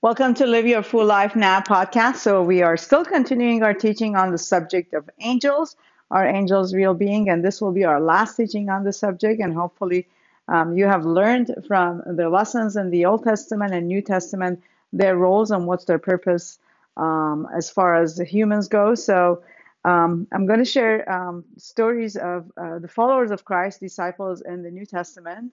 Welcome to Live Your Full Life Now podcast. So, we are still continuing our teaching on the subject of angels, our angels' real being, and this will be our last teaching on the subject. And hopefully, um, you have learned from the lessons in the Old Testament and New Testament their roles and what's their purpose um, as far as humans go. So, um, I'm going to share um, stories of uh, the followers of Christ, disciples in the New Testament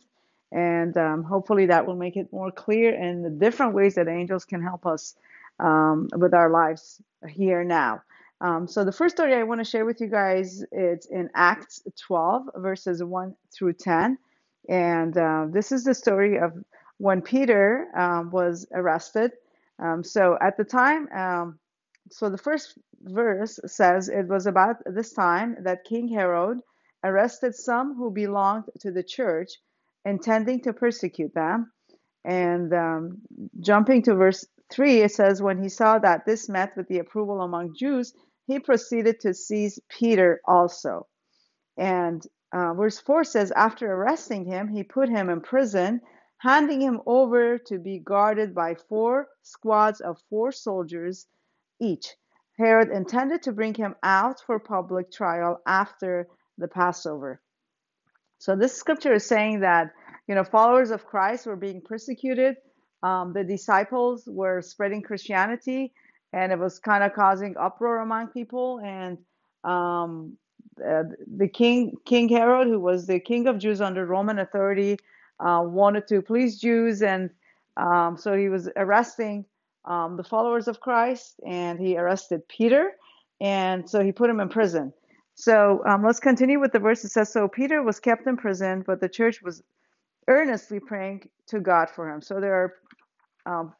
and um, hopefully that will make it more clear in the different ways that angels can help us um, with our lives here now. Um, so the first story I want to share with you guys it's in Acts 12 verses 1 through 10, and uh, this is the story of when Peter um, was arrested. Um, so at the time, um, so the first verse says it was about this time that King Herod arrested some who belonged to the church intending to persecute them. And um, jumping to verse 3, it says, When he saw that this met with the approval among Jews, he proceeded to seize Peter also. And uh, verse 4 says, After arresting him, he put him in prison, handing him over to be guarded by four squads of four soldiers each. Herod intended to bring him out for public trial after the Passover. So this scripture is saying that you know followers of Christ were being persecuted. Um, the disciples were spreading Christianity, and it was kind of causing uproar among people. And um, uh, the king, King Herod, who was the king of Jews under Roman authority, uh, wanted to please Jews, and um, so he was arresting um, the followers of Christ, and he arrested Peter, and so he put him in prison. So um, let's continue with the verse. It says, So Peter was kept in prison, but the church was earnestly praying to God for him. So there are, um,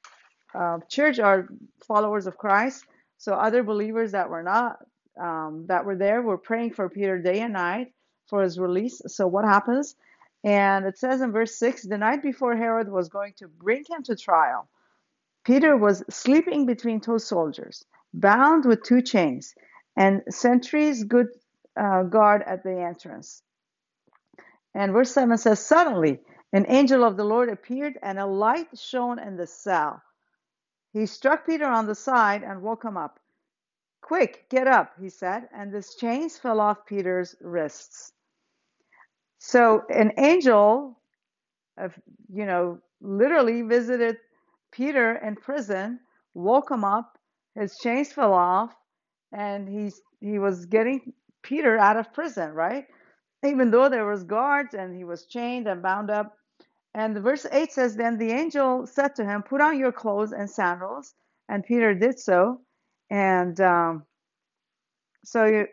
uh, church are followers of Christ. So other believers that were not, um, that were there were praying for Peter day and night for his release. So what happens? And it says in verse 6 the night before Herod was going to bring him to trial, Peter was sleeping between two soldiers, bound with two chains, and sentries good uh, guard at the entrance. And verse 7 says, Suddenly an angel of the Lord appeared, and a light shone in the cell. He struck Peter on the side and woke him up. Quick, get up, he said, and the chains fell off Peter's wrists. So an angel, of, you know, literally visited Peter in prison, woke him up, his chains fell off, and he's he was getting Peter out of prison, right? Even though there was guards and he was chained and bound up. And verse 8 says, Then the angel said to him, Put on your clothes and sandals. And Peter did so. And um, so you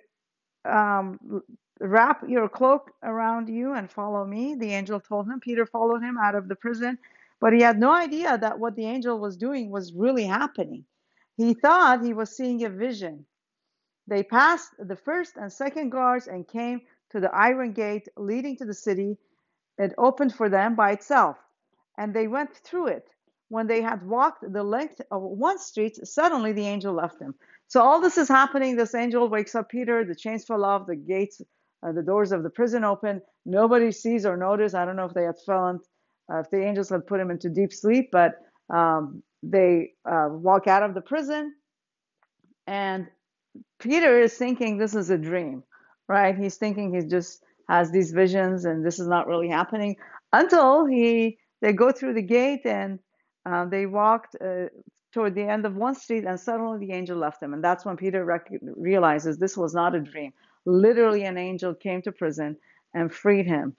um, wrap your cloak around you and follow me. The angel told him. Peter followed him out of the prison, but he had no idea that what the angel was doing was really happening. He thought he was seeing a vision. They passed the first and second guards and came to the iron gate leading to the city. It opened for them by itself, and they went through it. When they had walked the length of one street, suddenly the angel left them. So all this is happening. This angel wakes up Peter. The chains fall off. The gates, uh, the doors of the prison open. Nobody sees or notices. I don't know if they had fallen, uh, if the angels had put him into deep sleep, but um, they uh, walk out of the prison, and Peter is thinking this is a dream, right? He's thinking he just has these visions and this is not really happening until he they go through the gate and uh, they walked uh, toward the end of one street and suddenly the angel left him and that's when Peter rec- realizes this was not a dream. Literally, an angel came to prison and freed him.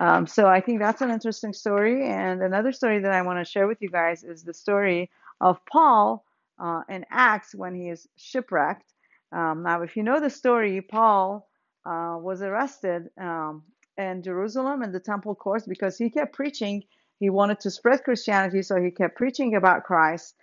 Um, so I think that's an interesting story. And another story that I want to share with you guys is the story of Paul uh, in Acts when he is shipwrecked. Um, now, if you know the story, Paul uh, was arrested um, in Jerusalem in the temple courts because he kept preaching. He wanted to spread Christianity, so he kept preaching about Christ.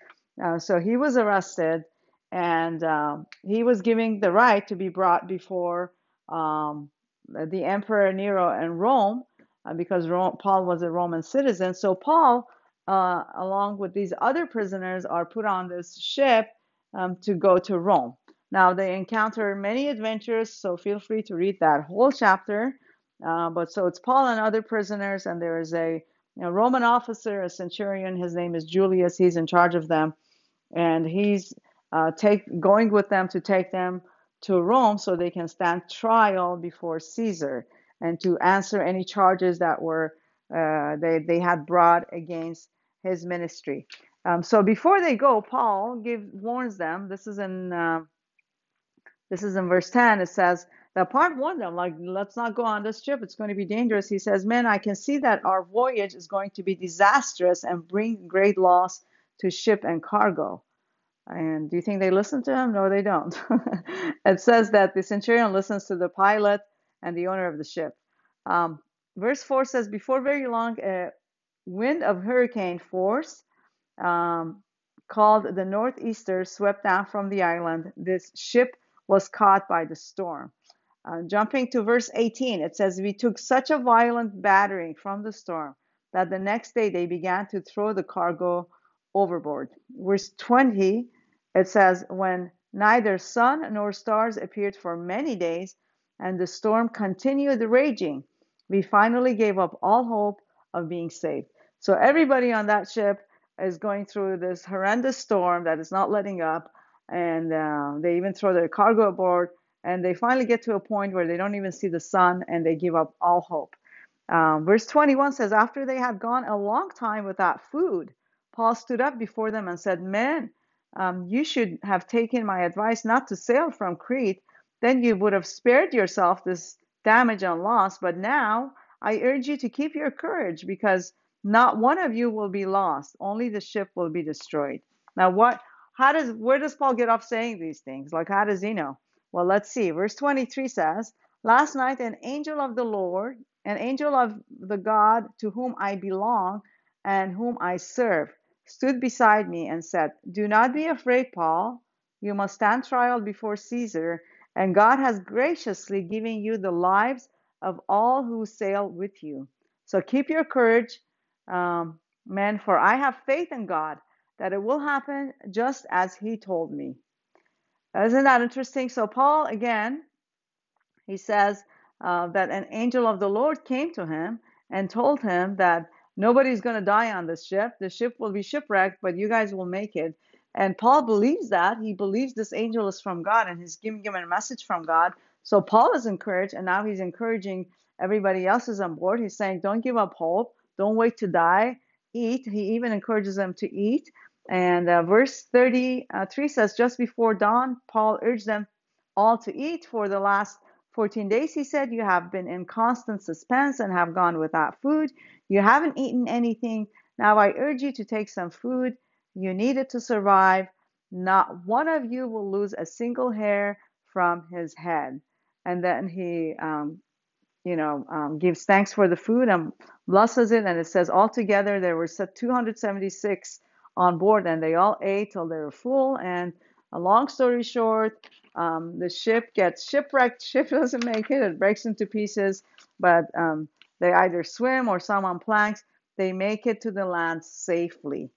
Uh, so he was arrested, and um, he was giving the right to be brought before um, the Emperor Nero in Rome uh, because Rome, Paul was a Roman citizen. So Paul, uh, along with these other prisoners, are put on this ship um, to go to Rome. Now, they encounter many adventures, so feel free to read that whole chapter. Uh, but so it's Paul and other prisoners, and there is a a Roman officer, a centurion. His name is Julius. He's in charge of them, and he's uh, take going with them to take them to Rome so they can stand trial before Caesar and to answer any charges that were uh, they they had brought against his ministry. Um, so before they go, Paul give warns them. This is in uh, this is in verse 10. It says that Paul warned them, like, let's not go on this ship. It's going to be dangerous. He says, Men, I can see that our voyage is going to be disastrous and bring great loss to ship and cargo. And do you think they listen to him? No, they don't. it says that the centurion listens to the pilot and the owner of the ship. Um, verse 4 says, Before very long, a wind of hurricane force um, called the Northeaster swept down from the island. This ship was caught by the storm. Uh, jumping to verse 18, it says, We took such a violent battering from the storm that the next day they began to throw the cargo overboard. Verse 20, it says, When neither sun nor stars appeared for many days, and the storm continued raging, we finally gave up all hope of being saved. So everybody on that ship is going through this horrendous storm that is not letting up, and uh, they even throw their cargo aboard, and they finally get to a point where they don't even see the sun, and they give up all hope. Um, verse 21 says, After they had gone a long time without food, Paul stood up before them and said, Men, um, you should have taken my advice not to sail from Crete. Then you would have spared yourself this damage and loss. But now I urge you to keep your courage because not one of you will be lost, only the ship will be destroyed. Now, what, how does, where does Paul get off saying these things? Like, how does he know? Well, let's see. Verse 23 says, Last night, an angel of the Lord, an angel of the God to whom I belong and whom I serve, stood beside me and said, Do not be afraid, Paul. You must stand trial before Caesar, and God has graciously given you the lives of all who sail with you. So keep your courage um, man, for I have faith in God that it will happen just as he told me. Isn't that interesting? So, Paul, again, he says uh, that an angel of the Lord came to him and told him that nobody's going to die on this ship. The ship will be shipwrecked, but you guys will make it. And Paul believes that. He believes this angel is from God and he's giving him a message from God. So, Paul is encouraged, and now he's encouraging everybody else is on board. He's saying, Don't give up hope. Don't wait to die. Eat. He even encourages them to eat. And uh, verse 33 says, Just before dawn, Paul urged them all to eat. For the last 14 days, he said, You have been in constant suspense and have gone without food. You haven't eaten anything. Now I urge you to take some food. You need it to survive. Not one of you will lose a single hair from his head. And then he um, you know, um, gives thanks for the food and blesses it. And it says altogether there were 276 on board, and they all ate till they were full. And a long story short, um, the ship gets shipwrecked. Ship doesn't make it; it breaks into pieces. But um, they either swim or some on planks. They make it to the land safely,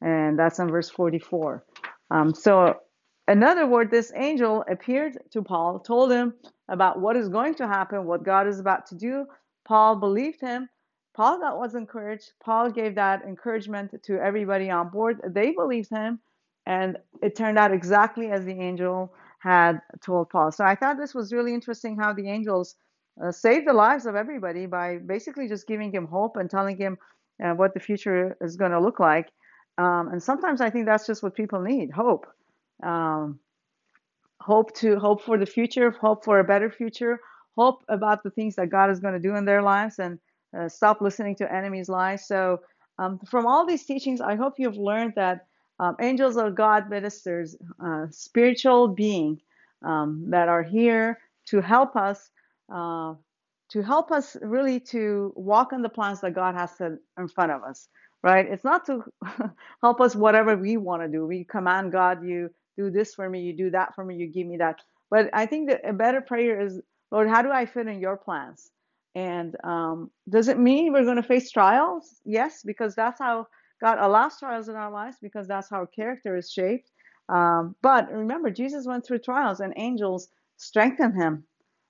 and that's in verse 44. Um, so Another word, this angel appeared to Paul, told him about what is going to happen, what God is about to do. Paul believed him. Paul got was encouraged. Paul gave that encouragement to everybody on board. They believed him, and it turned out exactly as the angel had told Paul. So I thought this was really interesting how the angels uh, saved the lives of everybody by basically just giving him hope and telling him uh, what the future is going to look like. Um, and sometimes I think that's just what people need hope um, hope to hope for the future, hope for a better future, hope about the things that God is going to do in their lives, and uh, stop listening to enemies' lies. So, um, from all these teachings, I hope you've learned that um, angels are God ministers, uh, spiritual being um, that are here to help us. Uh, to help us really to walk in the plans that God has set in front of us, right? It's not to help us whatever we want to do. We command God, you do this for me, you do that for me, you give me that. But I think that a better prayer is, Lord, how do I fit in your plans? And um, does it mean we're going to face trials? Yes, because that's how God allows trials in our lives, because that's how our character is shaped. Um, but remember, Jesus went through trials, and angels strengthened him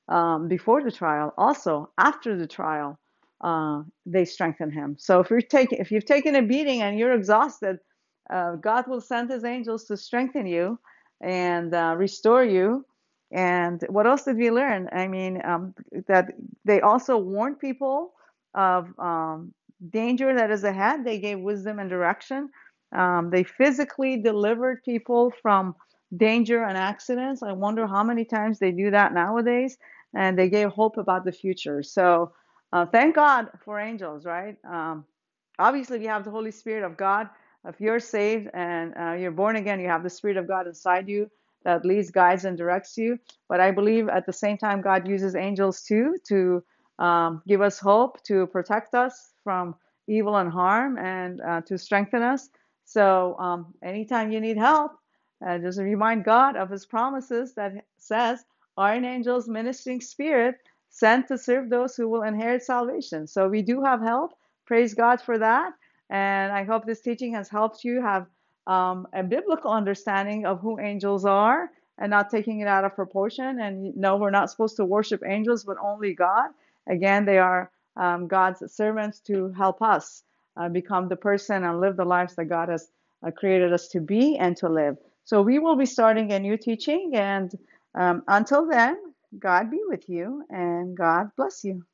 um, before the trial, also after the trial. uh, they strengthen him. So if you're taking, if you've taken a beating and you're exhausted, uh, God will send His angels to strengthen you and uh, restore you. And what else did we learn? I mean, um, that they also warned people of um, danger that is ahead. They gave wisdom and direction. Um, they physically delivered people from danger and accidents. I wonder how many times they do that nowadays. And they gave hope about the future. So uh, thank God for angels, right? Um, obviously, we have the Holy Spirit of God. If you're saved and uh, you're born again, you have the Spirit of God inside you that leads, guides, and directs you. But I believe at the same time, God uses angels too to um, give us hope, to protect us from evil and harm, and uh, to strengthen us. So um, anytime you need help, uh, just remind God of His promises that says, "Iron angels, ministering spirit, sent to serve those who will inherit salvation." So we do have help. Praise God for that. And I hope this teaching has helped you have um, a biblical understanding of who angels are and not taking it out of proportion. And no, we're not supposed to worship angels, but only God. Again, they are um, God's servants to help us uh, become the person and live the lives that God has uh, created us to be and to live. So we will be starting a new teaching. And um, until then, God be with you and God bless you.